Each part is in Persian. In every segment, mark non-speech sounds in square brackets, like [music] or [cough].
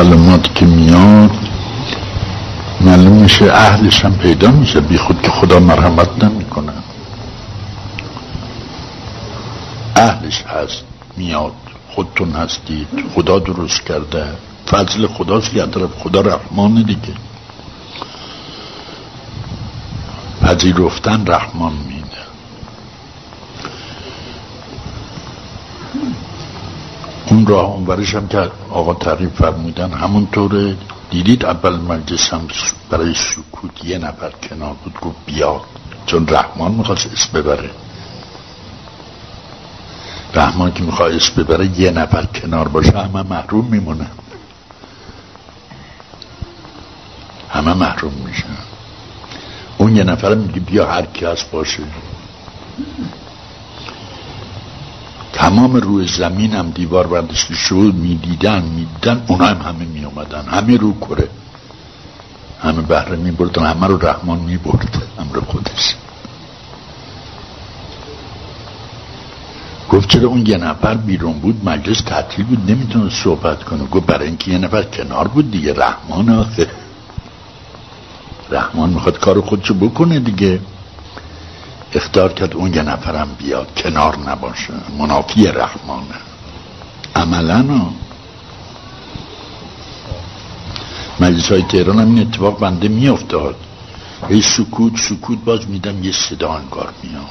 کلمات که میاد معلوم میشه اهلش هم پیدا میشه. بی خود که خدا مرحمت نمی‌کنه. اهلش هست میاد. خودتون هستید. خدا درست کرده. فضل خداست که طرف خدا رحمان دیگه. پذیرفتن رحمان میده اون راه اونورش هم که آقا تعریف فرمودن همونطوره. دیدید اول مجلس هم برای سکوت یه نفر کنار بود گفت بیاد چون رحمان می‌خواست اسم ببره. رحمان که می‌خواد اسم ببره یه نفر کنار باشه همه محروم میمونه. همه محروم میشن. اون یه نفر میگه بیا هر کی هست باشه. تمام روی زمین هم دیوار برداشته شد می‌دیدن می‌دیدن اونا هم همه میومدن همه رو کره. همه بهره میبردن همه رو رحمان می‌برد امر خودش. گفت چرا اون یه نفر بیرون بود؟ مجلس تعطیل بود نمی‌تونه صحبت کنه. گفت برای اینکه یه نفر کنار بود دیگه رحمان آخه. رحمان می‌خواد کار خودشو بکنه دیگه. اختار کرد اون یه نفرم بیاد کنار نباشه. منافی رحمانه. عملا مجلس های تهران هم این اتفاق بنده میافتاد. ای سکوت سکوت باز میدم یه صدا انگار میاد.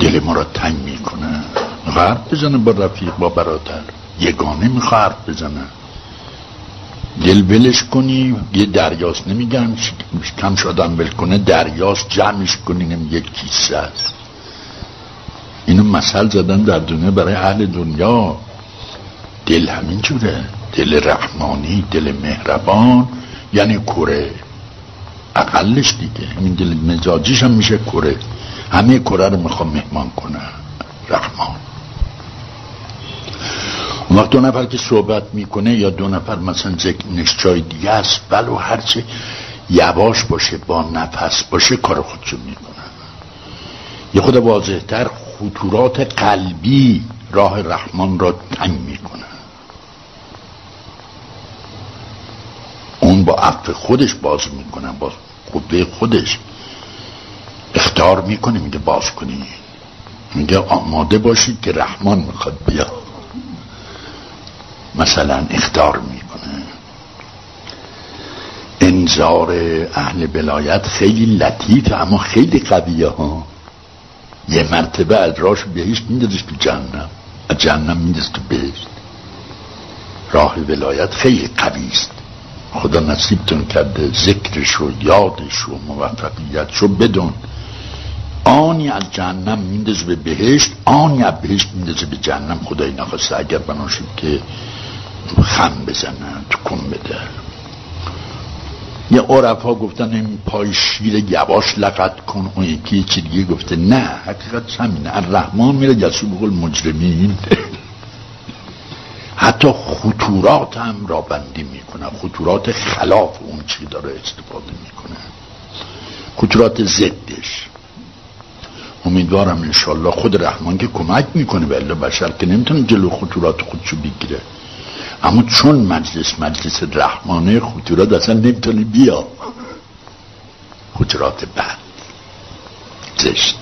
دل ما را تنگ می‌کنه. حرف بزنه با رفیق با برادر. یگانه می‌خواه حرف بزنه. دل ولش کنی یه دریاست. نمیگم کم شدن ول کنه دریاست جمعش کنی یک کیسه است. اینو مثل زدن در دنیا برای اهل دنیا. دل همین جوره. دل رحمانی دل مهربان یعنی کره. اقلش دیگه. همین دل مزاجیش هم میشه کره. همه کره رو می‌خوام مهمان کنه رحمان. وقت دو نفر که صحبت می‌کنه یا دو نفر مثلا ذکرش جای دیگه است. ولو هرچه یواش باشه با نفس باشه کار خودشو می‌کنه. یه خود واضحتر خطورات قلبی راه رحمان را تنگ می‌کنه. اون با عفو خودش باز می‌کنه با قوه خودش. اختار می‌کنه میگه باز کنی. میگه آماده باشید که رحمان می‌خواد بیاد. مثلا اختار می‌کنه. انذار اهل بلایت خیلی لطیف اما خیلی قویه ها. یه مرتبه از راش بهشت میدازش تو جهنم. از جهنم میدازش تو بهشت. راه ولایت خیلی قوی است. خدا نصیبتون کرده ذکرش و یادش و موفقیتش و بدون. آنی از جهنم میندازه به بهشت آنی از بهشت میندازه به جهنم. خدای نخواسته اگر بناشید که خم بزنن تو کن بده. یه عرف ها گفتن این پای شیر یواش لقت کن اون یکی چی دیگه گفته. نه حقیقت همینه. الرحمن میره جسو بقول مجرمین [laughs] حتی خطورات هم را بندی می‌کنه. خطورات خلاف اون چی داره استفاده می‌کنه. خطورات زدش امیدوارم انشالله خود رحمان که کمک می‌کنه به بشر که نمی‌تونه جلو خطورات خودشو بگیره. اما چون مجلس مجلس رحمانه خطورات اصلا نمی‌تونی بیا. خطورات بد زشت.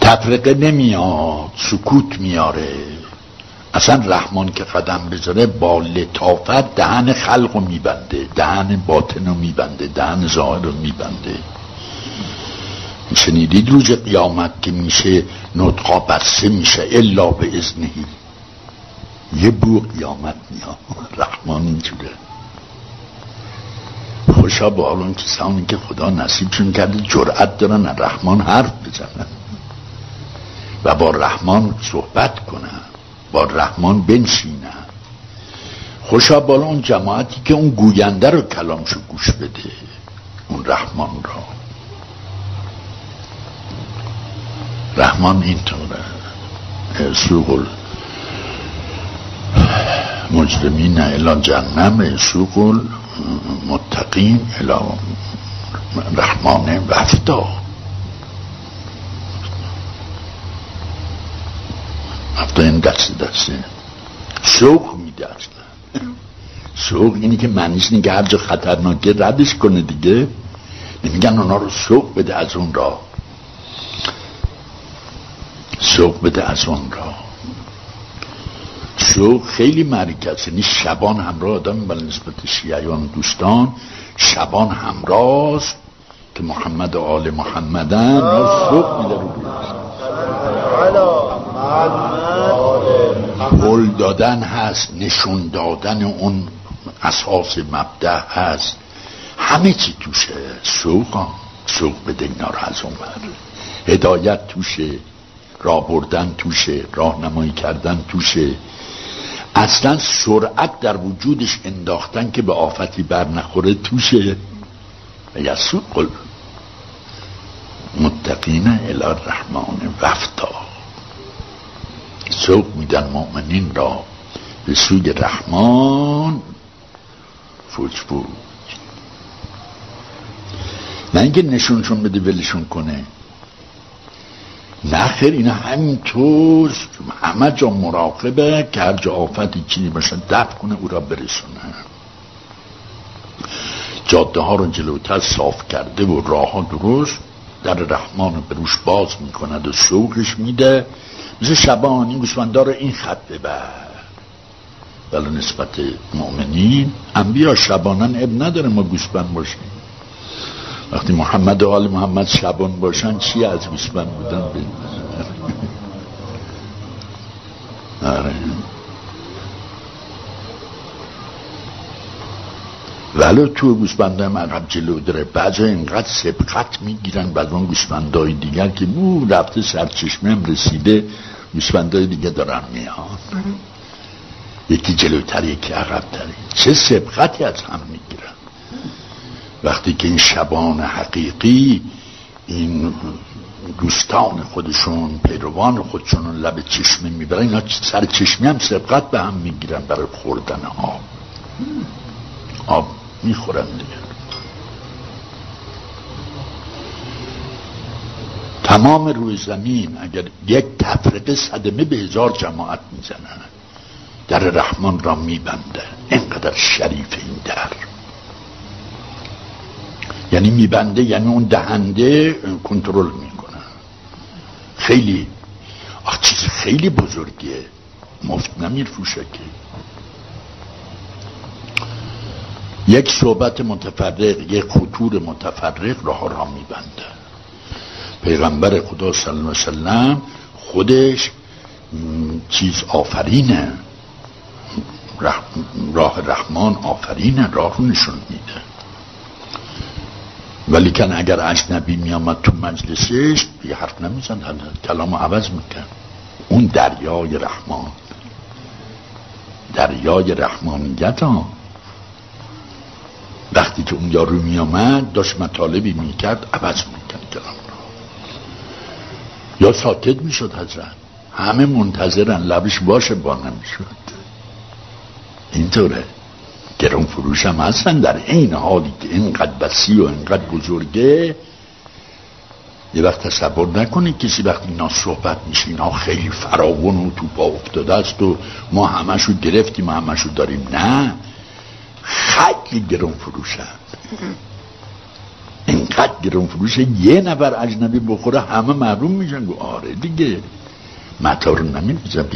تفرقه نمیاد سکوت میاره. اصلا رحمان که قدم بذاره با لطافت دهن خلق رو میبنده دهن باطن رو میبنده دهن ظاهر رو میبنده. شنیدید روز قیامت که میشه نطقا بسته میشه؟ الا به ازنهی یه بو قیامت میاد رحمان اینجوره خوشا با اون کسانی که خدا نصیبشون کرده جرأت دارن رحمان حرف بزنن. و با رحمان صحبت کنن با رحمان بنشینن. خوشا بالا اون جماعتی که اون گوینده رو کلامشو گوش بده اون رحمان را. رحمان اینطوره. سوق مجرمین الا جهنم سوق المتقین الا رحمان وفدا. وفدا این دست دسته شوق میده اصلا. سوق اینی که معنیش که هر جا خطرناکه ردش کنه دیگه. نمیگن اونا رو سوق بده از اون را سوق بده از اون را سوق خیلی مرکز یعنی شبان همراه آدم به نسبت شیعیان دوستان شبان همراه که محمد و آل محمدن را سوق میده رو قول دادن هست نشون دادن اون اساس مبدع هست. همه چی توشه. سوق سوق بده اینا رو از اون هدایت توشه راه بردن توشه راهنمایی کردن توشه. اصلا سرعت در وجودش انداختن که به آفتی بر نخوره توشه. و یسوق قل متقین الى الرحمن وفتا. سوق میدن مؤمنین را به سوی رحمان فوج بود نه اینکه نشونشون بده ولشون کنه. نخیر اینا همینطور همه جا مراقبه که هر جا آفتی چینی باشه دفع کنه او را برسونه. جاده ها رو جلوتر صاف کرده و راه ها درست در رحمان به روش باز می‌کند و سوقش میده. مثل شبان این گوسفندار این خط ببر. ولی نسبت مؤمنین انبیا شبانن اب نداره ما گوسفند باشیم. وقتی محمد و آل محمد شبان باشن چی از گوسفند بودن آره. ولو تو گوسفنده هم عقب جلو داره. بعضا اینقدر سبقت می‌گیرن بعد اون گوسفندهای دیگر که بو رفته سرچشمه هم رسیده گوسفندهای دیگه دارن میان. یکی جلوتر یکی عقبتر. چه سبقتی از هم می‌گیرن؟ وقتی که این شبان حقیقی این دوستان خودشون پیروان خودشون لب چشمه می‌برن اینا سر چشمی هم سبقت به هم می‌گیرن برای خوردن آب. آب می‌خورن دیگه. تمام روی زمین اگر یک تفرقه صدمه به هزار جماعت می‌زنن در رحمان را میبنده. اینقدر شریف این در. یعنی میبنده یعنی اون دهنده کنترل می‌کنه. خیلی آخ چیز خیلی بزرگیه. مفت نمیر فوشکی یک صحبت متفرق یک خطور متفرق راه را میبنده. پیغمبر خدا صلی الله علیه وسلم خودش چیز آفرینه. راه رحمان آفرینه راه رو نشون میده. ولی کن اگر اجنبی میامد تو مجلسش یه حرف نمیزن کلام عوض میکن اون دریای رحمان. دریای رحمانیت ها وقتی که اون یارو میامد داشت مطالبی می‌کرد عوض می‌کرد کلام یا ساکت می‌شد حضرت. همه منتظرن لبش باشه با نمی‌شد. اینطوره. گرون فروش هم هستن در این حالی که اینقدر بسی و اینقدر بزرگه یه وقت تصور نکنید کسی وقتی اینا صحبت میشه اینا خیلی فراون و تو پا افتاده است و ما همشو گرفتیم و همشو داریم. نه خیلی گرون فروشن اینقدر گرون فروشه یه نفر اجنبی بخوره همه معلوم میشن. آره دیگه. متا رو نمیریزم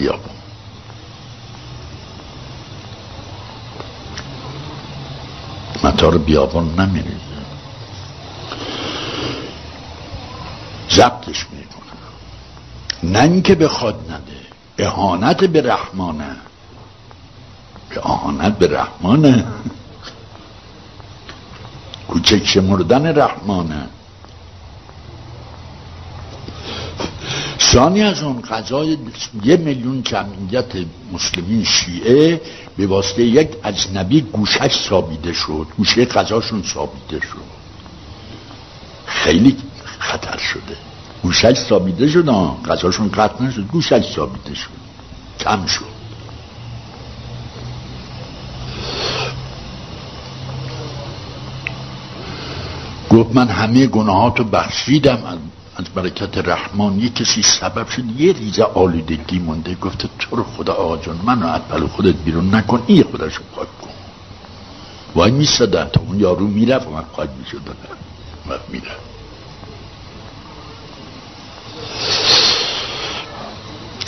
مطار بیابان نمیریزه. ضبطش می‌کنه. نه اینکه بخواد نده اهانت به رحمانه. اهانت به رحمانه. کوچک شمردن رحمانه. ثانی از اون قضای یه میلیون جمعیت مسلمین شیعه به واسطه یک اجنبی گوشش ثابیده شد. گوشه قضاشون ثابیده شد. خیلی خطر شده. گوشش ثابیده شد قضاشون قطع نشد گوشش ثابیده شد. کم شد. گفت من همه گناهاتو بخشیدم. از برکت رحمان یه کسی سبب شد یه ریزه آلودگی مونده. گفته تو رو خدا آقا جان منو از خودت بیرون نکن این خودشو پاک کن. وای میستدن تا اون یارو می‌رفت و من پاک می‌شدن و می‌رفت.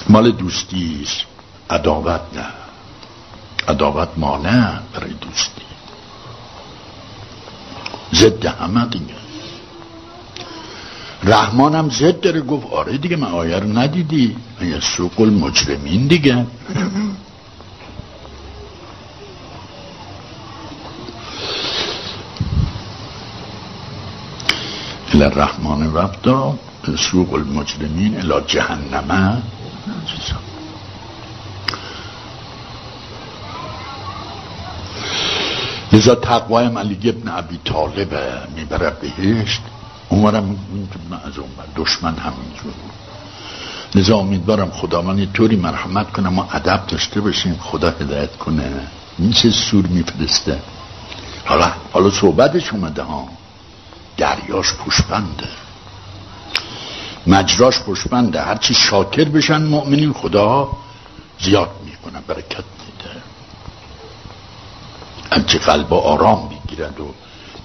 مال دوستی عداوت نه. عداوت مانع برای دوستی. ضد همه دیگه. رحمان هم زد داره گفت آره دیگه من آیه رو ندیدی. من سوق المجرمین دیگه. الى الرحمن وفدا سوق المجرمین الى جهنمه لذا تقوای ملیگ ابن عبی طالب می‌بره بهشت. اونورم از اون دشمن همینجور لذا امیدوارم خدا من طوری مرحمت کنه ما ادب داشته باشیم خدا هدایت کنه. این چه سور میفرسته؟ حالا حالا صحبتش اومده ها. دریاش پشبنده مجراش پشبنده هرچی شاکر بشن مؤمنین خدا زیاد می‌کنه برکت میده. هرچی قلب آرام بگیرد و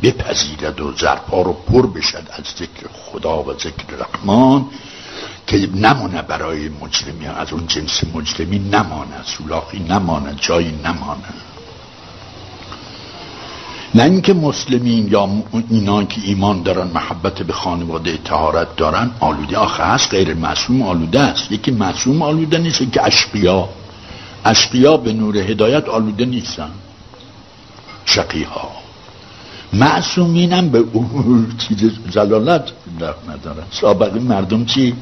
بپذیرد و زرپا رو پر بشد از ذکر خدا و ذکر رحمان که نمانه برای مجرمی. از اون جنس مجرمی نمانه سولاخی نمانه جایی نمانه نه اینکه مسلمین یا اینا که ایمان دارن محبت به خانواده تهارت دارن آلوده. آخه هست غیر معصوم آلوده است. یکی معصوم آلوده نیست که اشقیا. اشقیا به نور هدایت آلوده نیستن. شقیها. معصومینم به اون چیز زلالت ندارن. سابقی مردم چی؟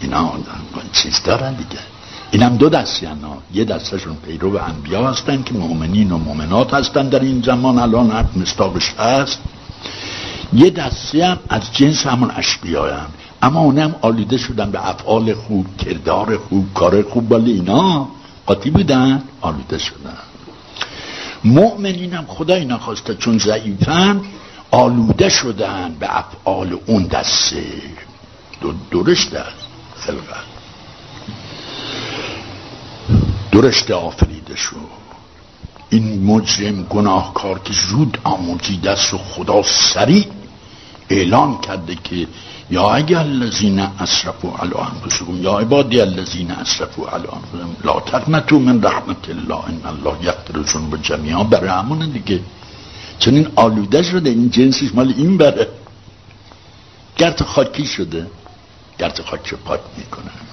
اینا چیز دارن دیگه. اینم دو دستی ها. یه دستشون پیرو انبیا هستن که مؤمنین و مؤمنات هستن در این زمان. الان حد مستاقش هست. یه دستی هم از جنس همون اشبیا هم. اما اونم آلیده شدن به افعال خوب کردار خوب کار خوب ولی اینا قاطی بودن آلیده شدن. مؤمنین هم خدا اینا خواسته چون ضعیفن آلوده شدن به افعال اون دسته. درشت است خلقت. درشت آفریده شد این مجرم گناهکار که زود آموزیده است و خدا سریع اعلان کرده که یا اگر الذین اسرفوا علی انفسهم یا عبادی الذین اسرفوا علی انفسهم لا تقنطوا من رحمت الله ان الله یغفر الذنوب جمیعا. برای همون دیگه. این آلوده شده این جنسش مال این بره. گرد خاکی شده. گرد خاکی پاک می‌کنه.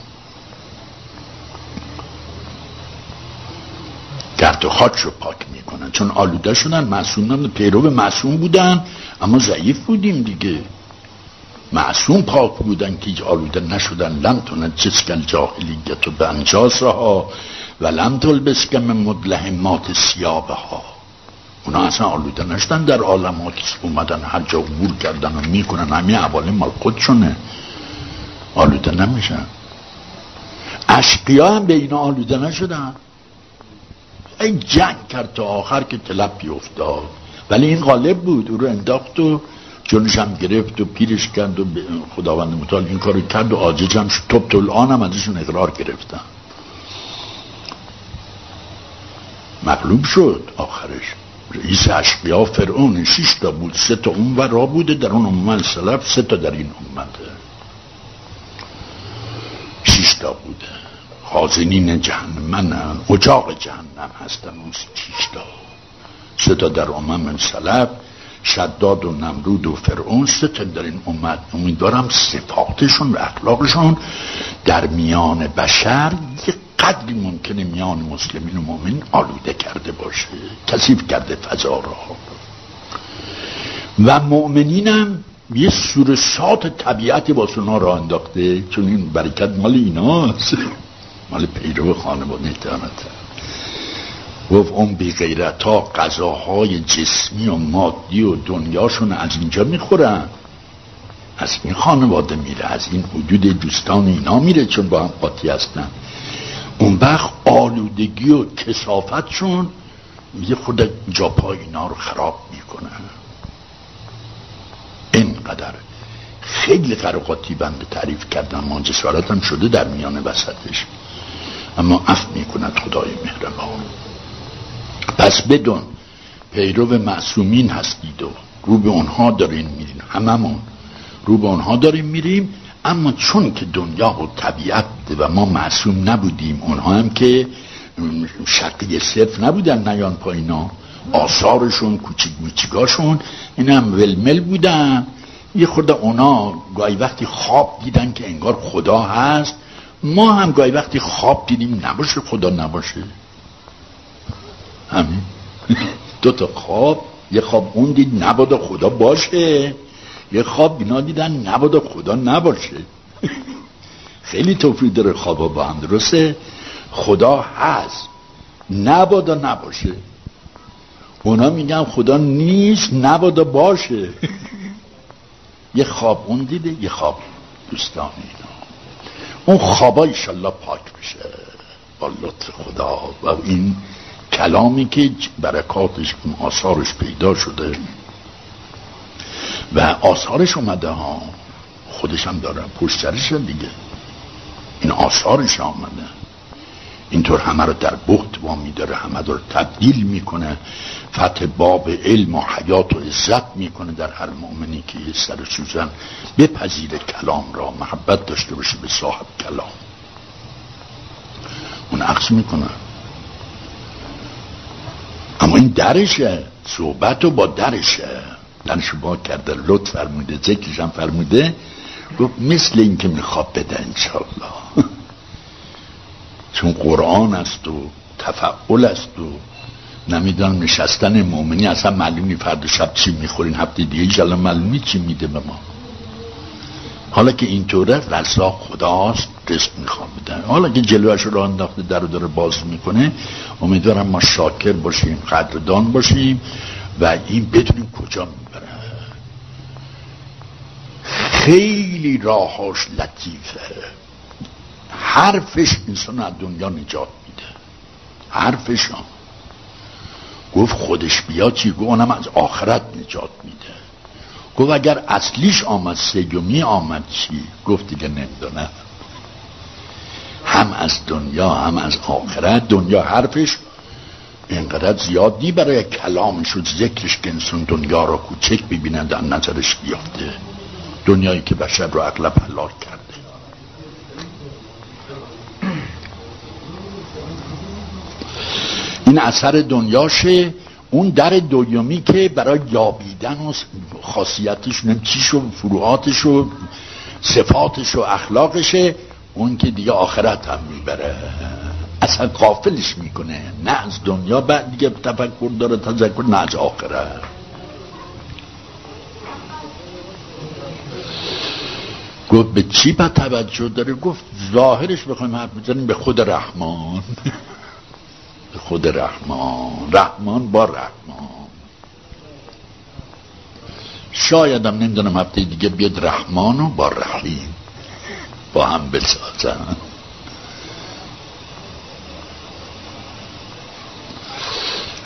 گرد و خاک رو پاک می‌کنن. چون آلوده شدن معصوم پیرو معصوم بودن اما ضعیف بودیم دیگه. معصوم پاک بودن که آلوده نشدن. لم تنجس کل جاهلیت و بنجاز ها و لم تلبس کم مدلهمات سیابه ها اونا اصلا آلوده نشدن در عالمات اومدن هر جا عبور کردن و می‌کنن. همین اوالی مال خودشونه. آلوده نمیشن. اشقیا هم به اینا آلوده نشدن. این جنگ کرد تا آخر که تلپی افتاد ولی این غالب بود او رو انداخت و جونش هم گرفت و پیرش کرد و خداوند متعال این کارو کرد و هم شد. توب الان هم ازشون اقرار گرفتن. مغلوب شد آخرش. رئیس اشقیا فرعون شش تا بود سه تا اون و را بوده در اون امت سلف سه تا در این امته شش تا بوده. خازنین جهنم من اجاق جهنم هستن اون شش تا سه تا در امم سلف شداد و نمرود و فرعون ستن در این امت. امیدوارم صفاتشون و اخلاقشون در میان بشر یه قدری ممکنه میان مسلمین و مؤمنین آلوده کرده باشه کثیف کرده فضا را. و مؤمنینم یه سورسات طبیعتی با سونا را انداخته چون این برکت مال ایناست. مال پیرو خانواده تانته گفت اون بی غیرت ها غذاهای جسمی و مادی و دنیاشون از اینجا می‌خورن. از این خانواده میره از این حدود دوستان اینا میره چون با هم قاطی هستن. اون وقت آلودگی و کسافتشون یه خود جاپای اینا رو خراب می‌کنن. اینقدر خیلی فرقاتی بنده تعریف کردم ما جسارتم شده در میان وسطش. اما اف می‌کند خدای مهربان. پس بدون پیرو معصومین هستید و رو به اونها دارین میرین هممون. رو به اونها داریم میریم اما چون که دنیا و طبیعت و ما معصوم نبودیم اونها هم که شقی صرف نبودن نیان پایینا. آثارشون کوچیک موچیکاشون این هم ولمل بودن. یه خورده اونا گاهی وقتی خواب دیدن که انگار خدا هست ما هم گاهی وقتی خواب دیدیم نباشه خدا نباشه. همین. [laughs] دو تا خواب یه خواب اون دید نبادا خدا باشه. یه خواب اینا دیدن نبادا خدا نباشه. [laughs] خیلی توفیق داره خوابا با هم درسته؟ خدا هست. نبادا نباشه. اونا میگن خدا نیست نبادا باشه. [laughs] یه خواب اون دیده یه خواب دوستان اینا اون خوابا ایشالله پاک بشه. با لطف خدا. و این کلامی که برکاتش آثارش پیدا شده. و آثارش اومده ها. خودش هم داره پشترش دیگه. این آثارش آمده اینطور همه رو در بخت وامی داره همه رو تبدیل می‌کنه. فتح باب علم و حیات و عزت می‌کنه در هر مؤمنی که یه سر سوزن. بپذیر کلام را محبت داشته باشه به صاحب کلام. اون عکس می‌کنه. اما این درشه صحبت رو با درشه. درش با کرده لطف فرموده ذکرش هم فرموده. گفت مثل این که میخواب بده انشالله [laughs] چون قرآن است و تفعول است و نمی‌دونم نشستن مؤمنی اصلا معلومی فرد شب چی می‌خورین. هفته دیگه ایشالله معلومی چی میده به ما. حالا که اینطوره رزاق خداست رزق می‌خوام بدن حالا که جلوش رو انداخته در رو داره باز می‌کنه امیدوارم ما شاکر باشیم قدردان باشیم و این بدونیم کجا می‌بره. خیلی راهاش لطیفه. حرفش انسان از دنیا نجات میده. حرفش هم گفت خودش بیاد چی؟ گفت اونم از آخرت نجات میده. گفت اگر اصلیش آمد سیومی آمد چی؟ گفت دیگه نمی‌دونه. هم از دنیا هم از آخرت. دنیا حرفش اینقدر زیاد نی برای کلامش و ذکرش که انسان دنیا را کوچک ببینه در نظرش بیافته. دنیایی که بشر رو اغلب حلاک کرده این اثر دنیاشه اون در دویمی که برای یابیدن و خاصیتش چیش و فروعاتش و صفاتش و اخلاقشه اون که دیگه آخرت هم می‌بره. اصلا قافلش می‌کنه. نه از دنیا بعد دیگه تفکر داره تذکر نه از آخرت. گفت به چی با توجه داره؟ گفت ظاهرش بخوایم حرف بزنیم به خود رحمان. خود رحمان رحمان با رحمان. شایدم نمی‌دونم هفته دیگه بیاد رحمان و با رحیم با هم بسازن.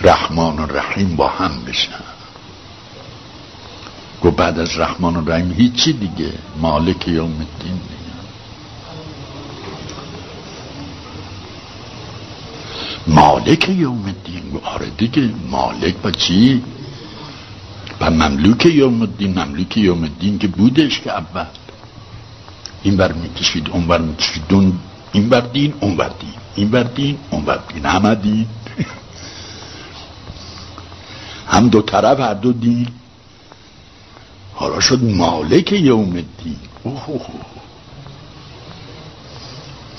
رحمان و رحیم با هم بشن. گو بعد از رحمان و رحیم هیچی دیگه. مالک یوم الدین. مالک یوم الدین. آره دیگه مالک با چی؟ و مملوک یوم الدین. مملوک یوم الدین که بودش که اول. این بر می‌کشید اون بر می‌کشید. این بر دین اون بر دین. این بر دین اون بر دین. همه دین. [laughs] هم دو طرف هر دو دین. حالا شد مالک یوم الدین.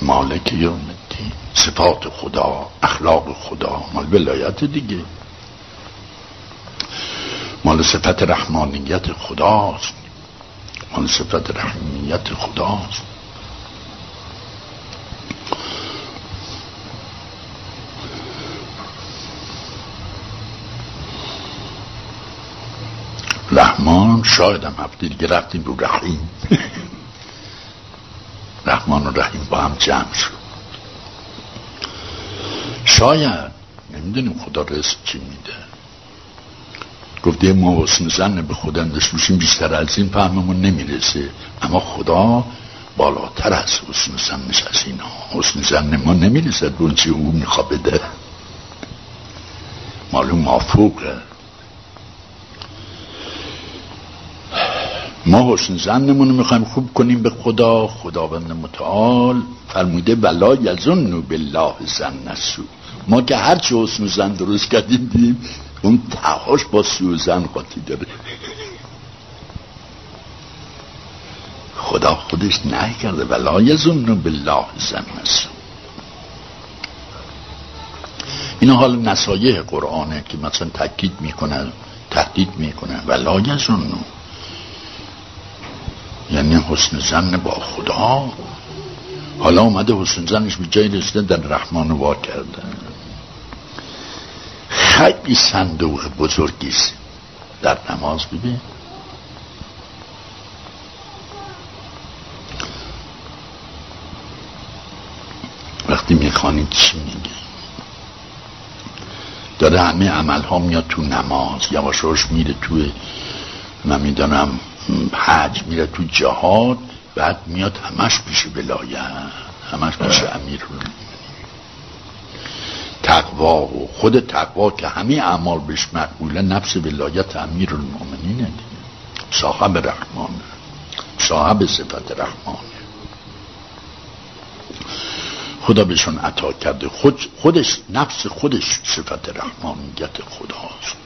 مالک یوم الدین صفات خدا اخلاق خدا مال ولایت دیگه. مال صفت رحمانیت خداست. مال صفت رحمانیت خداست. رحمان شاید هم هفته دیگه رفتیم رو رحیم. [laughs] رحمان و رحیم با هم جمع شد. شاید نمی‌دونیم خدا رزق چی میده. گفته ما حسن زن به خودم داشته بیشتر از این فهممون نمی‌رسه اما خدا بالاتر از حسن زنش از اینا حسن زن ما نمی‌رسد به چی او میخوا بده. معلوم مافوقه ما حسن زنمون رو می‌خوایم خوب کنیم به خدا. خداوند متعال فرموده بلا یزن بالله زن نسو ما که هرچی حسن زن درست کردیم دیم اون تهاش با سو زن قاطی داره. خدا خودش نه کرده ولا یزن بالله زن نسو اینا حال نصایح قرآنه که مثلا تاکید می‌کنه تهدید می‌کنه ولا یزن یعنی حسن زن با خدا؟ حالا اومده حسن زنش به جای رسیده در رحمان وا کرده خیلی صندوق بزرگیست در نماز ببین. وقتی می‌خوانید چی میگه داره همه عمل ها میاد تو نماز. یواشاش میره توی من می‌دانم حج میره تو جهاد بعد میاد همش پیش ولایت همش پیش امیر تقوا و خود تقوا که همه اعمال بهش مقبوله نفس ولایت امیر المومنینه صاحب رحمان صاحب صفت رحمان. خدا بهشون عطا کرده. خود خودش نفس خودش صفت رحمانیت خداست.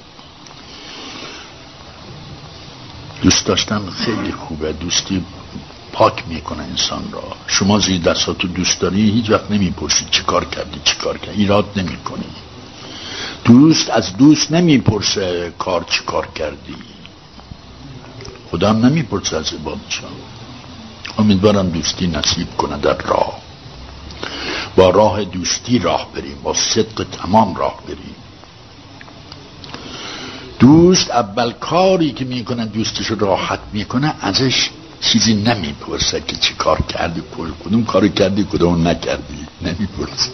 دوست داشتن خیلی خوبه. دوستی پاک می‌کنه انسان را. شما زیر دستاتو دوست داری هیچ وقت نمی‌پرسید چی کار کردی چی کار کردی. ایراد نمی‌کنی. دوست از دوست نمی‌پرسه کار چی کار کردی. خدا هم نمی‌پرسه از عبادشان امیدوارم دوستی نصیب کنه در راه. با راه دوستی راه بریم با صدق تمام راه بریم. دوست اول کاری که می‌کنه دوستش راحت می‌کنه ازش چیزی نمی‌پرسه که چی کار کردی کدوم کاری کردی کدوم نکردی نمی‌پرسه.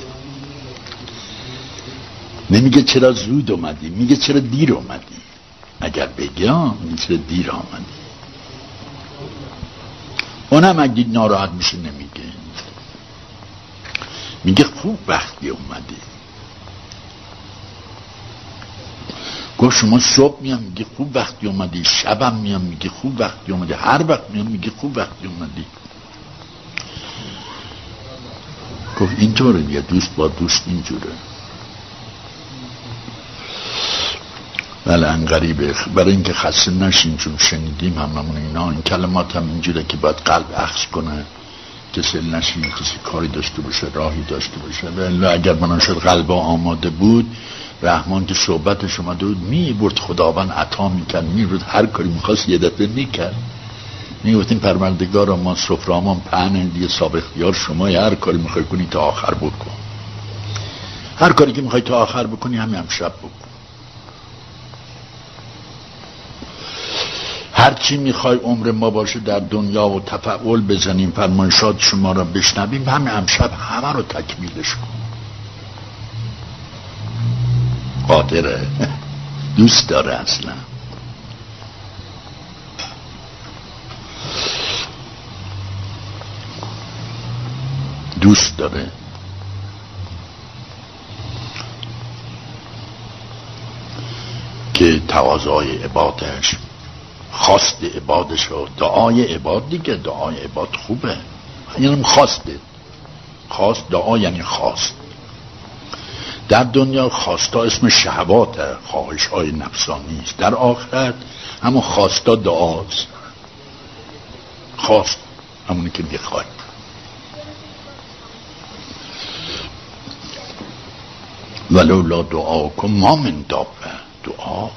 نمیگه چرا زود اومدی میگه چرا دیر اومدی. اگر بگم میگه چرا دیر آمدی اونم اگه ناراحت میشه نمیگه. میگه خوب وقتی اومدی. گفت شما صبح میام میگه خوب وقتی اومدی. شبم میام میگه خوب وقتی اومدی. هر وقت میام میگه خوب وقتی اومدی. گفت اینطوره یه دوست با دوست اینجوره. بله غریبه. برای اینکه خسته نشین چون شنیدیم هممون اینا. این کلمات هم اینجوره که باید قلب اخش کنه. کسی نشین کسی کاری داشته باشه راهی داشته باشه. ولی اگر بنا شد قلب آماده بود رحمان که صحبتش اومده بود می برد خداوند عطا می‌کرد می برد هر کاری می‌خواست یه دفعه می‌کرد. می این پروردگار ما سفرامان پهن دیگه سابق اختیار شما هر کاری می‌خوای کنی تا آخر بکن. هر کاری که می‌خوای تا آخر بکنی همین هم شب بکن. هر چی می‌خوای عمر ما باشه در دنیا و تفعول بزنیم فرمایشات شما را بشنویم همین امشب همه رو تکمیلش کن. قادره دوست داره اصلا. دوست داره. که توازای عبادش خواست عبادش و دعای عباد دیگه دعای عباد خوبه. یعنی خواسته خواست دعا یعنی خواست. در دنیا خواستا اسم شهوات خواهش های نفسانی است. در آخرت همون خواستا دعاست. خواست همونی که می‌خوای ولولا دعا کن ما من دابه دعا.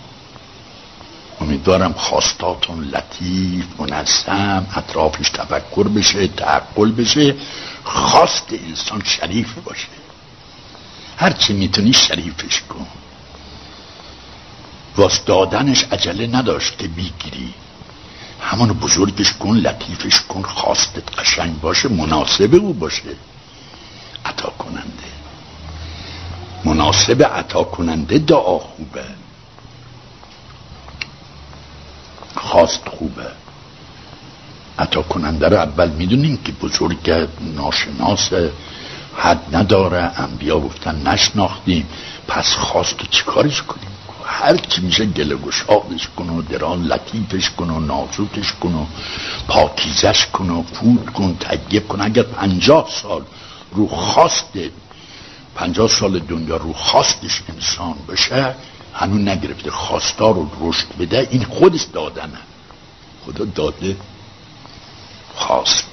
امیدوارم خواستاتون لطیف منظم اطرافش تفکر بشه تعقل بشه خواست انسان شریف باشه. هرچی می‌تونی شریفش کن. واس دادنش عجله نداشت که بیگیری همون بزرگش کن لطیفش کن خواستت قشنگ باشه مناسب او باشه. عطا کننده. مناسب عطا کننده دعا خوبه. خواست خوبه. عطا کننده رو اول می‌دونیم که بزرگ ناشناس حد نداره انبیا گفتن نشناختیم. پس خواست چیکارش کنیم؟ هر چی میشه گله گشادش کن و دران لطیفش کن و نازوکش کن و پاکیزش کن و فود کن تگیه کن. اگر پنجاه سال رو خواست پنجاه سال دنیا رو خواستش انسان بشه هنون نگرفته. خواستا رو رشد بده این خودش دادنه. خدا داده خواست.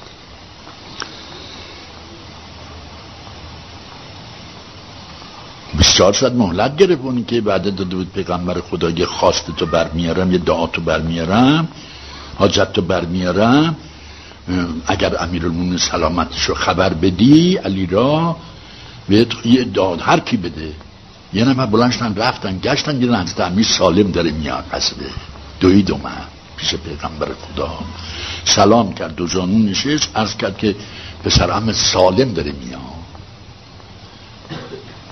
بسیار شد مهلت گرفت اونی که بعد داده بود پیغمبر خدا یه خواست تو برمیارم یه دعا تو برمیارم حاجت تو برمیارم اگر امیر المون سلامتش رو خبر بدی علی را بهت یه داد هر کی بده. یه نفر بلنشتن رفتن گشتن یه لحظه امیر سالم داره میاد قصبه دوید اومد پیش پیغمبر خدا. سلام کرد دو زانون نشست از کرد که پسر سالم داره میاد.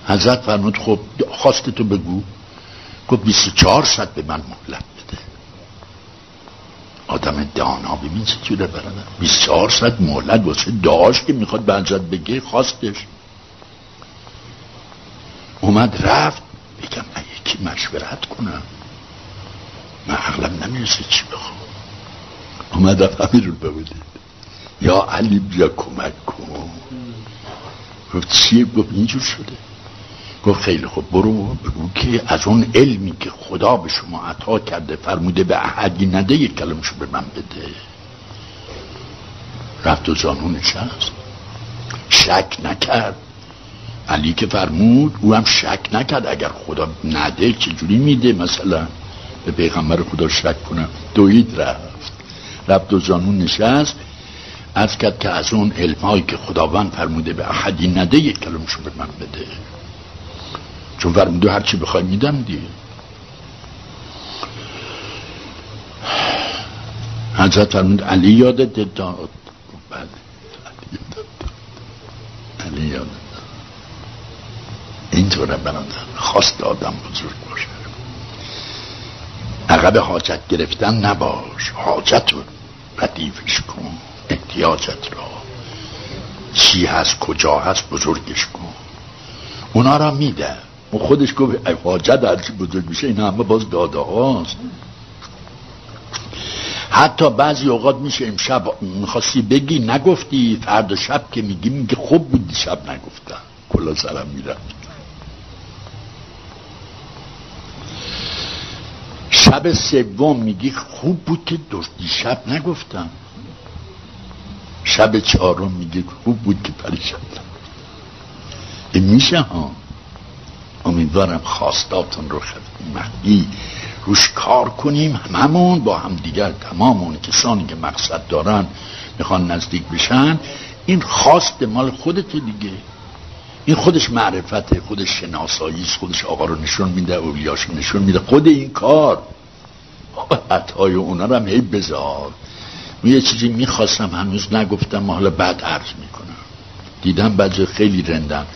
حضرت فرمود خب خواست تو بگو. گفت 24 ساعت به من مهلت بده. آدم دانا ببین چه جوره برادر. 24 ساعت مهلت واسه داشت که می‌خواد به حضرت بگه خواستش. اومد رفت. بگم من یکی مشورت کنم. من عقلم نمی‌رسه چی بخوام. اومد رفت امیر رو یا علی بیا کمک کن. گفت چیه؟ گفت اینجور شده. گفت خیلی خوب. برو بگو که از اون علمی که خدا به شما عطا کرده فرموده به احدی نده یک کلمشو به من بده. رفت و زانو نشست. شک نکرد. علی که فرمود او هم شک نکرد اگر خدا نده چجوری میده مثلا به پیغمبر خدا شک کنم دوید رفت. رفت و زانون نشست. از کرد که از اون علمهایی که خداوند فرموده به احدی نده یک کلمشو به من بده. چون فرموده هرچی بخوای میدم دیگه. حضرت فرمود علی یادت داد بله علی یادت اینطوره برادر خواست آدم بزرگ باشه. عقب حاجت گرفتن نباش حاجت رو ردیفش کن احتیاجت را. چی هست کجا هست بزرگش کن. اونا را میده و خودش گفت حاجت هرچی بزرگ میشه این همه باز داده هاست حتی بعضی اوقات میشه امشب می‌خواستی بگی نگفتی. فرد شب که میگی میگه خوب بودی شب نگفتم کلا سرم می‌رفت. شب سوم میگی خوب بود که دیشب نگفتم. شب چهارم میگه خوب بود که پریشب. این میشه ها. امیدوارم خواستاتون رو مهدی روش کار کنیم. هممون با هم دیگر تمام اون کسانی که مقصد دارن می‌خوان نزدیک بشن. این خواست مال خودت دیگه. این خودش معرفته خودش شناسایی خودش آقا رو نشون میده اولیاش نشون میده. خود این کار. عطای اونا رو هم هی بذار. یه چیزی می‌خواستم هنوز نگفتم حالا بعد عرض می‌کنم. دیدم بعضی خیلی رندم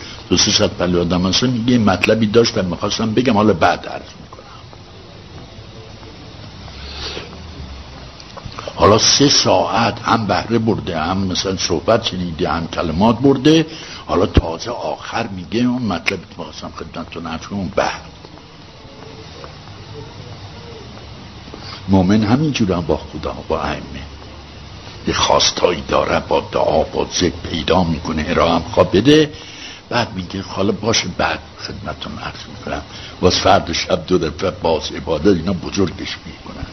پلی آدم اصلا میگه مطلبی داشتم می‌خواستم بگم حالا بعد عرض می‌کنم. حالا سه ساعت هم بهره برده هم مثلا صحبت شنیده هم کلمات برده. حالا تازه آخر میگه اون مطلبی که می‌خواستم خدمتتون عرض کنم بعد. مؤمن همینجور هم با خدا با ائمه. یه خواستایی داره با دعا با ذکر پیدا می‌کنه ارائه هم خواه بده. بعد میگه حالا باشه بعد خدمتون عرض می‌کنم. باز فرد شب دو دفعه باز عبادت اینا بزرگش می‌کنن.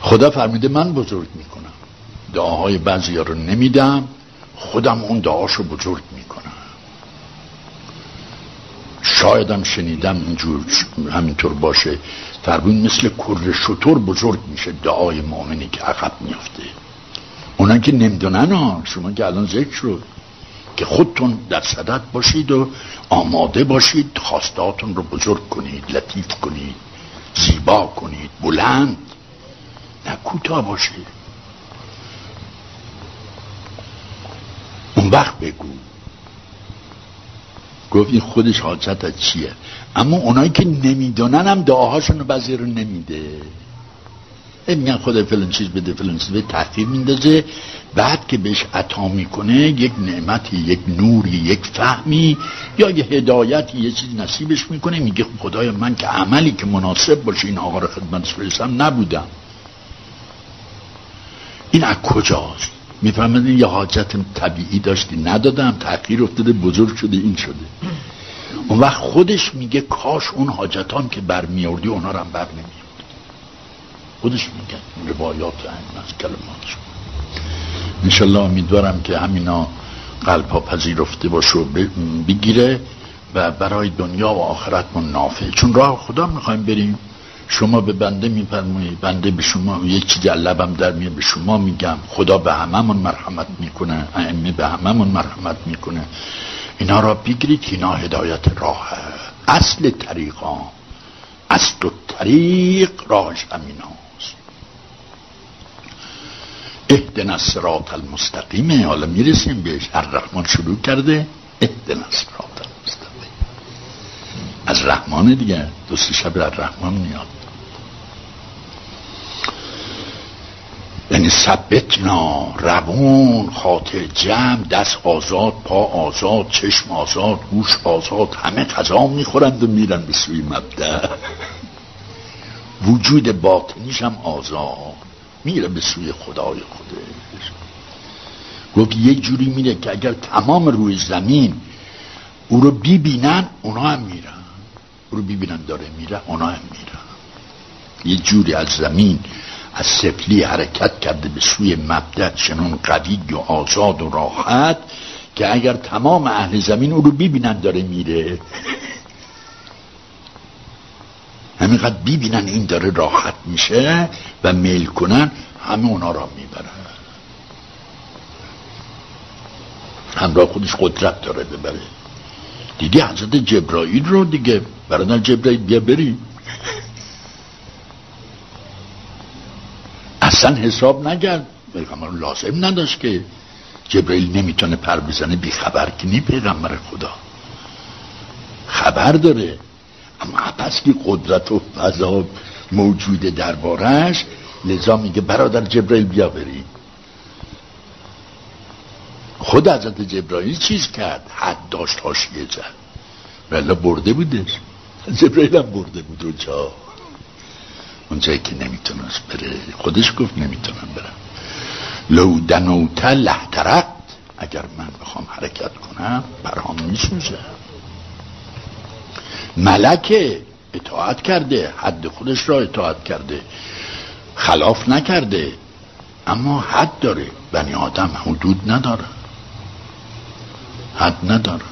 خدا فرمیده من بزرگ می‌کنم. دعاهای بعضی رو نمیدم خودم اون دعاشو بزرگ می‌کنم. شایدم شنیدم اینجور همینطور باشه. فرمون مثل کر شطور بزرگ میشه دعای مؤمنی که عقب میافته. اونا که نمی‌دونن ها. شما که الان ذکر شد که خودتون در صدت باشید و آماده باشید خواستاتون رو بزرگ کنید لطیف کنید زیبا کنید بلند. نه کوتاه باشید. اون وقت بگو. گفت این خودش حاجت از چیه؟ اما اونایی که نمی‌دونن هم دعاهاشون رو بعضی رو نمیده. میگن خدا فلان چیز بده فلان چیز به تحقیر میندازه. بعد که بهش عطا می‌کنه یک نعمتی یک نوری یک فهمی یا یه هدایتی یه چیز نصیبش می‌کنه میگه خدای من که عملی که مناسب باشه این آقا رو خدمت فرستم نبودم. این از کجاست؟ می‌فهمید یه حاجت طبیعی داشتی ندادم تغییر افتاده بزرگ شده این شده. اون وقت خودش میگه کاش اون حاجتان که برمیاردی اونا رو هم بر خودش میگه روایات این از کلماتش انشالله امیدوارم که همینا قلب ها پذیرفته باشه و بگیره و برای دنیا و آخرت من نافع. چون راه خدا می‌خوایم بریم. شما به بنده میفرمایید بنده به شما یک چیزی لبم در میاد به شما میگم. خدا به هممون مرحمت می‌کنه ائمه به هممون مرحمت می‌کنه. اینا را بگیرید اینا هدایت راه اصل طریقا اصل طریق راهش هست اهدن الصراط المستقیمه حالا می‌رسیم بهش الرحمن شروع کرده اهدن الصراط المستقیم. از رحمان دیگه دوست شب الرحمن میاد. یعنی ثبتنا روون خاطر جمع دست آزاد پا آزاد چشم آزاد گوش آزاد همه غذا می‌خورند و میرن به سوی مبدع [laughs] وجود باطنیش هم آزاد. میره به سوی خدای خودش. گفت یه جوری میره که اگر تمام روی زمین او رو ببینن اونا هم میرن. او رو ببینن داره میره اونا هم میرن. یه جوری از زمین از سفلی حرکت کرده به سوی مبدع چنون قوی و آزاد و راحت که اگر تمام اهل زمین او رو ببینن داره میره. همینقدر ببینن این داره راحت میشه و میل کنن همه اونا را می‌برن. همراه خودش قدرت داره ببره. دیدی حضرت جبرائیل رو دیگه برادر جبرائیل بیا بریم اصلا حساب نگرد پیغمبر لازم نداشت که جبرئیل نمی‌تونه پر بزنه بی خبر که نی پیغمبر خدا. خبر داره. اما پس که قدرت و فضا موجوده دربارش لذا میگه برادر جبرئیل بیا بریم خود حضرت جبرائیل چیز کرد؟ حد داشت هاشیه زد. ولی برده بودش. جبرائیل هم برده بود اونجا. اونجایی که نمی‌تونست بره. خودش گفت نمی‌تونم برم. لو دنوت لحترقت. اگر من بخوام حرکت کنم برام میسوزه ملکه اطاعت کرده حد خودش را اطاعت کرده خلاف نکرده اما حد داره. بنی آدم حدود نداره. حد نداره.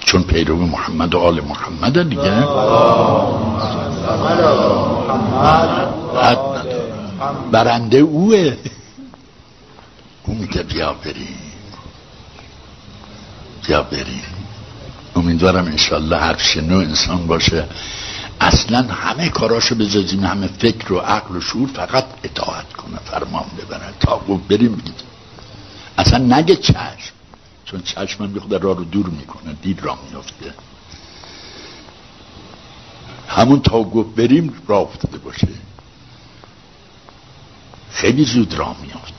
چون پیرو محمد و آل محمد دیگه. حد نداره. برنده اوه. او میگه بیا بریم. بیا بریم. امیدوارم انشالله هر شنو انسان باشه. اصلا همه کاراشو بذاریم همه فکر و عقل و شعور فقط اطاعت کنه فرمان ببره تا بریم. اصلا نگه چشم چون چشم من خود راه رو دور می‌کنه دید را میافته. همون تا گفت بریم راه افتاده باشه. خیلی زود راه میافتن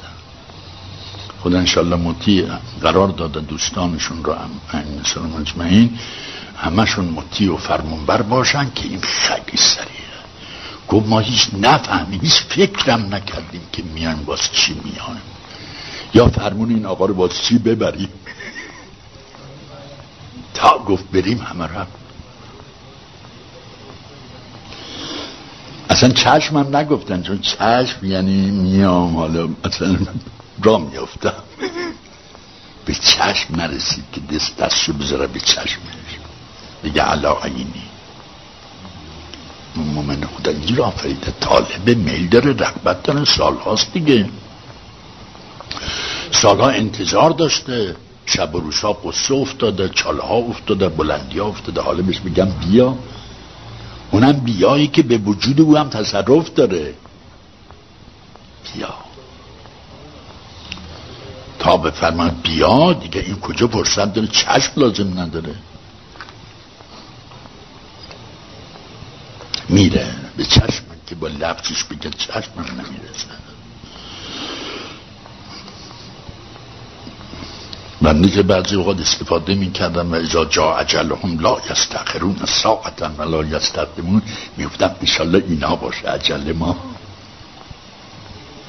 خدا انشالله مطیع قرار داده دوستانشون را این مثل مجمعین همشون مطیع و فرمونبر باشن که این خیلی سریعه. گفت ما هیچ نفهمیم هیچ فکرم نکردیم که میان باز چی میان. یا فرمون این آقا رو باز چی ببریم تا گفت بریم همه را اصلا چشم هم نگفتن چون چشم یعنی میام حالا اصلا را میافتم به چشم نرسید که دست دستشو بذاره به چشمش بگه علا عینی. مومن خدا این آفریده طالب میل داره رقبت داره. سالهاست دیگه. سالها انتظار داشته. شب و روشا قصه افتاده چاله ها افتاده بلندی ها افتاده. حالا بهش بگم بیا. اونم بیایی که به وجود او هم تصرف داره. بیا. تا به فرمان بیا دیگه این کجا فرصت داره چشم لازم نداره. میره به چشم که با لبچش بگه چشم نمی‌رسه. من نیزه بعضی اوقات استفاده می‌کردم و اجا جا عجل هم لا یستخرون ساقتا و لا یستقدمون میفتم ایشالله اینا باشه عجل ما.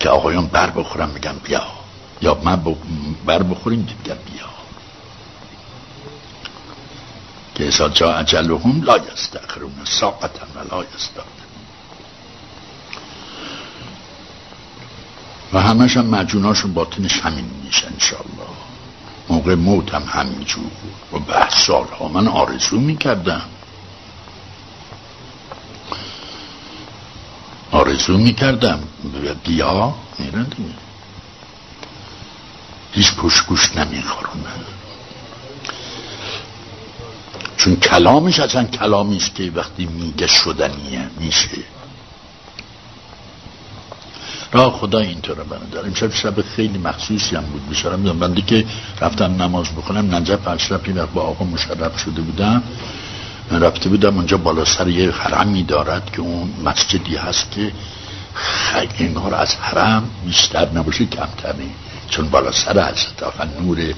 که آقایان بر بخورم میگم بیا. یا من بر بخوریم دیگه بیا. که ازا جا هم لا یستخرون ساعتا و لا و همش هم مجوناشون باطنش همین میشه انشالله موقع موتم همینجور و به سالها من آرزو می‌کردم. آرزو می‌کردم. بیا میرن دیگه هیچ پشگوش نمیخورونه. چون کلامش اصلا کلامی است که وقتی میگه شدنیه میشه. راه خدا اینطوره دارم امشب شب خیلی مخصوصی هم بود. بشارم می‌دونم بنده که رفتم نماز بخونم نجف اشرفی وقت با آقا مشرف شده بودم. من رفته بودم اونجا بالا سر یه حرمی دارد که اون مسجدی هست که خیلی انگار از حرم بیشتر نباشه کمتر چون بالا سر حضرت آقا نور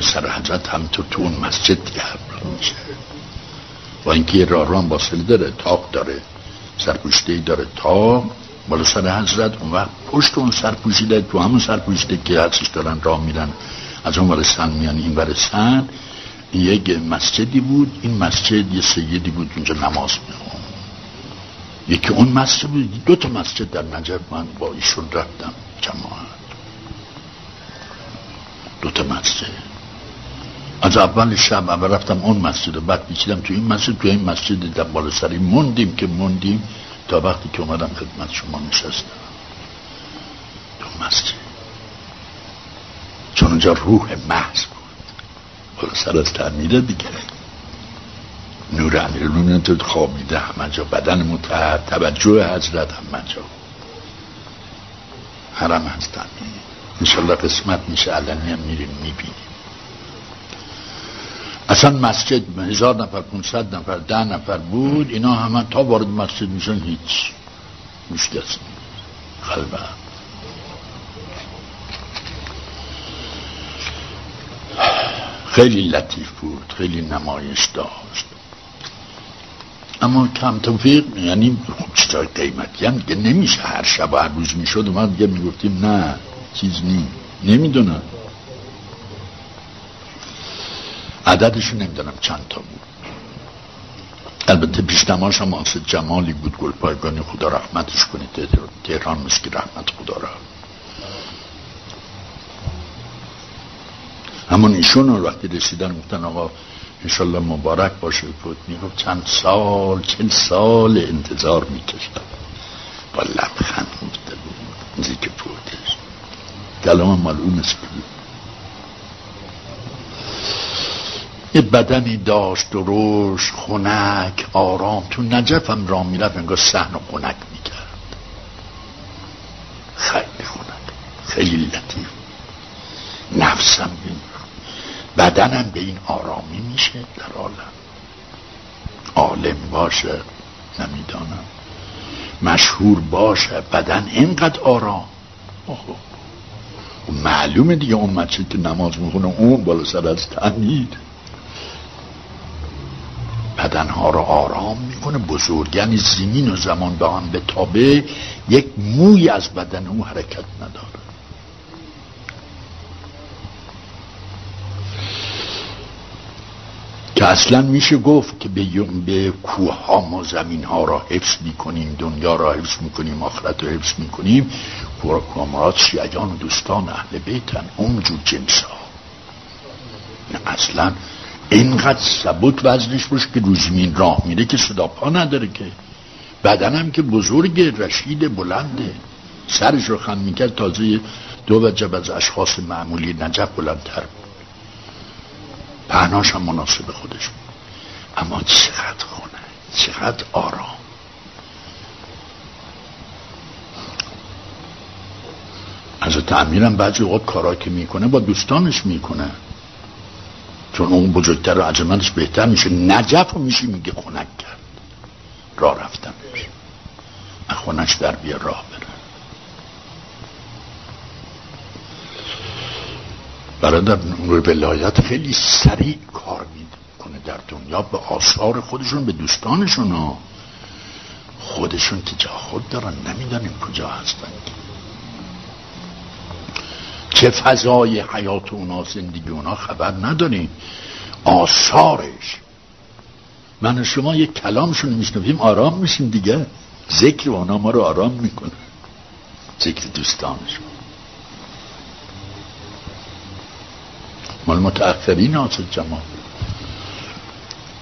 سر حضرت هم تو تو اون مسجد دیگه میشه با اینکه یه راه رام باصل داره تاق داره سرپوشته داره. تاق بالا سر حضرت اون وقت پشت اون سر پوشیده تو همون سر پوشیده که هستش دارن راه میرن. از اون ورسن میان این ورسن یک مسجدی بود این مسجد یه سیدی بود اونجا نماز میخون یکی اون مسجد بود دو تا مسجد در نجف من با ایشون رفتم جماعت. دو تا مسجد. از اول شب اول رفتم اون مسجد بعد بیچیدم تو این مسجد. تو این مسجد در بالا سری موندیم که موندیم تا وقتی که اومدم خدمت شما نشستم. تو مسجد. چون اونجا روح محض بود. سر از تعمیره دیگه. نور امیرالمومنین تو خوابیده همه جا بدن متحد توجه حضرت همه جا. حرم هستن انشالله قسمت میشه علنی هم میریم می‌بینیم. اصلا مسجد هزار نفر 500 نفر ده نفر بود اینا همه تا وارد مسجد میشن هیچ. مشکل قلبه خیلی لطیف بود خیلی نمایش داشت. اما کم توفیق یعنی چیزای قیمتی هم دیگه نمیشه هر شب و هر روز می‌شد و ما دیگه می‌گفتیم نه. چیز نی نمی‌دونم. عددش نمی‌دونم چند تا بود. البته پیشنماش هم آسد جمالی بود گل پایگانی خدا رحمتش کنید تهران مسکی رحمت خدا را. همون ایشون وقتی رسیدن گفتن آقا انشالله مبارک باشه. بود می‌گفت چند سال چند سال انتظار میکشتم. با لبخند گفته بود. زیک پودش کلام اون بود یه بدنی داشت درشت خونک آرام. تو نجف هم را می‌رفت انگار سحن و خونک می‌کرد. خیلی خونک خیلی لطیف. نفسم بین. بدنم به این آرامی میشه در عالم. عالم باشه نمی‌دانم. مشهور باشه بدن اینقدر آرام. معلومه دیگه اون مسجد که نماز می‌خونه اون بالا سر از تنید بدنها رو آرام می‌کنه بزرگن زمین و زمان به هم به تابه یک موی از بدن او حرکت نداره. که اصلا میشه گفت که به, به کوه ها ما زمین ها را حفظ می‌کنیم دنیا را حفظ می‌کنیم آخرت را حفظ می‌کنیم. کوه شیعان و دوستان اهل بیتن اونجور جنس ها اصلا اینقدر ثبوت وزنش باشه که روزمین راه میره که صدا پا نداره که. بدنم که بزرگ رشید بلنده. سرش رو خم می‌کرد تازه دو وجب از اشخاص معمولی نجب بلندتر بود. پهناش هم مناسب خودش بود. اما چقدر خونه چقدر آرام. از تعمیرم بعضی اوقات کارا که می‌کنه با دوستانش می‌کنه. چون اون بزرگتر و عجمتش بهتر میشه نجف رو میشه میگه خونک کرد. راه رفتن خونش در بیا راه بره. برادر نور ولایت خیلی سریع کار می‌کنه در دنیا به آثار خودشون به دوستانشون. ها خودشون که جا خود دارن نمی‌دانیم کجا هستن. چه فضای حیات اونا زندگی اونا خبر نداریم آثارش. من و شما یک کلامشون میشنویم آرام میشیم دیگه. ذکر اونا ما رو آرام می‌کنه. ذکر دوستانشون مال متأخرین آسد جمال.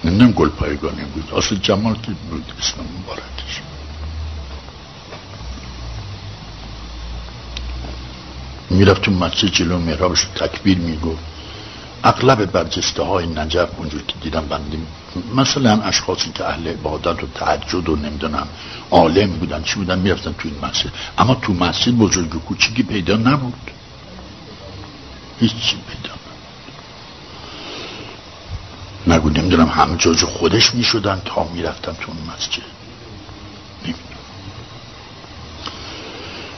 نمی‌دونم گل پایگانی بود. آسد جمال بود اسم مبارکش. می‌رفت تو مسجد جلو محرابش تکبیر میگو اغلب برجسته های نجف اونجور که دیدم بندیم مثلا اشخاصی که اهل عبادت و تعجد و نمی‌دونم عالم بودن چی بودن می‌رفتن تو این مسجد. اما تو مسجد بزرگ و کوچیکی پیدا نبود. هیچی پیدا نگو نمی‌دونم همه جاج خودش می‌شدن تا می‌رفتن تو اون مسجد.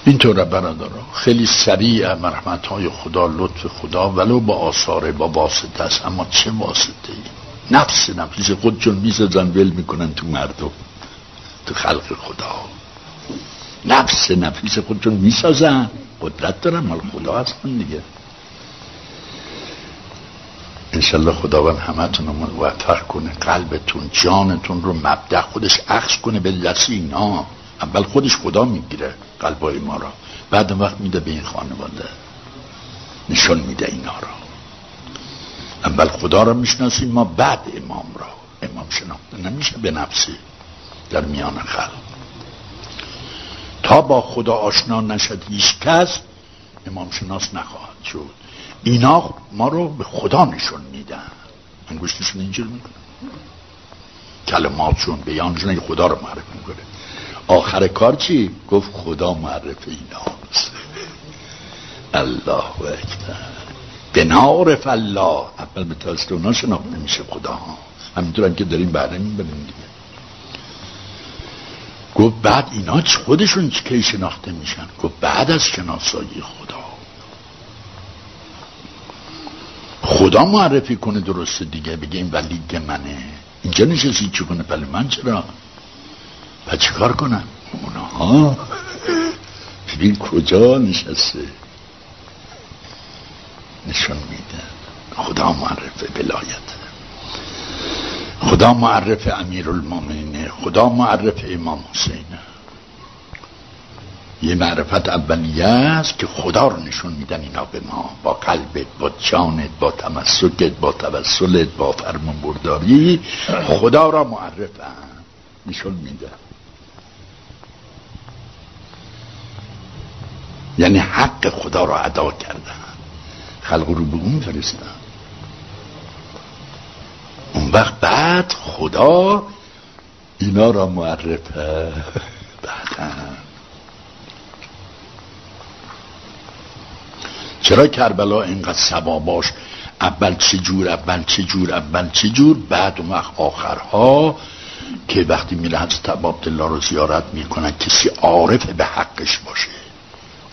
اینطور برادرها خیلی سریع مرحمت های خدا لطف خدا ولو با آثار با واسطه است. اما چه واسطه ای نفس. نفس خودشون می‌سازن ول می‌کنن تو مردم تو خلق خدا. نفس نفیس خودشون می‌سازن. قدرت دارن مال خدا هستن دیگه. انشالله خداوند همتون رو موفق کنه قلبتون جانتون رو مبدع خودش عکس کنه به دست اینا اول خودش خدا می‌گیره. قلبای ما را. بعد وقت میده به این خانواده. نشون میده اینا را. اول خدا را می‌شناسیم ما بعد امام را. امام شناخته نمیشه به نفسی در میان خلق. تا با خدا آشنا نشد هیچ کس امام شناس نخواهد شد. اینا ما رو به خدا نشون میدن. انگوشتشون اینجور می‌کنه. کلماتشون بیانشون خدا رو معرفی می‌کنه. آخر کار چی؟ گفت خدا معرف ایناست الله اکبر. به نعرف الله. اول به توسط اونا شناخته میشه خدا. همینطور که داریم بهره می‌بریم دیگه. گفت بعد اینا خودشون کی شناخته میشن؟ گفت بعد از شناسایی خدا. خدا معرفی کنه درسته دیگه. بگه این ولی منه اینجا نشستی چی کنه؟ پلی من چرا و چی کار کنن؟ اونها؟ ببین کجا نشسته. نشون میده خدا معرف بلایت خدا معرف امیر المومنینه خدا معرف امام حسینه یه معرفت اولیه است که خدا رو نشون میدن اینا به ما. با قلبت با جانت با تمسکت با توسلت با فرمان برداری خدا را معرفن. نشون میدن. یعنی حق خدا را ادا کردن. خلق رو به اون فرستن. اون وقت بعد خدا اینا را معرفه. بعدا چرا کربلا اینقدر سباباش اول چه جور اول چه جور اول چه جور؟ بعد اون وقت آخرها که وقتی میره حضرت عبدالله رو زیارت می‌کنن کسی عارف به حقش باشه.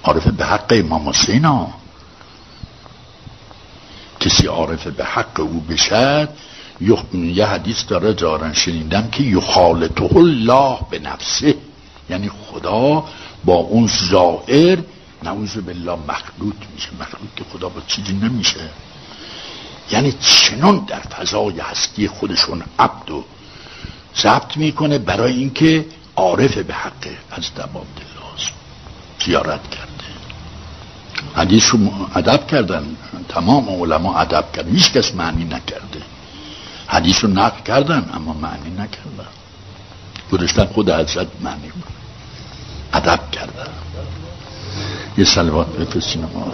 عارف به حق امام حسین ها. کسی عارف به حق او بشد یه حدیث داره جارن شنیدم که یخالطه الله به نفسه. یعنی خدا با اون زائر نعوذ بالله مخلوط میشه. مخلوط که خدا با چیزی نمیشه. یعنی چنان در فضای هستی خودشون عبد و ضبط می‌کنه برای اینکه عارف به حق از دباب دلاز زیارت کرده حدیث رو ادب کردن. تمام علما ادب کردن. هیچ کس معنی نکرده. حدیث رو نقل کردن اما معنی نکردن. گذاشتن خود حضرت معنی بود ادب کردن. یه سلوات بفرستین ما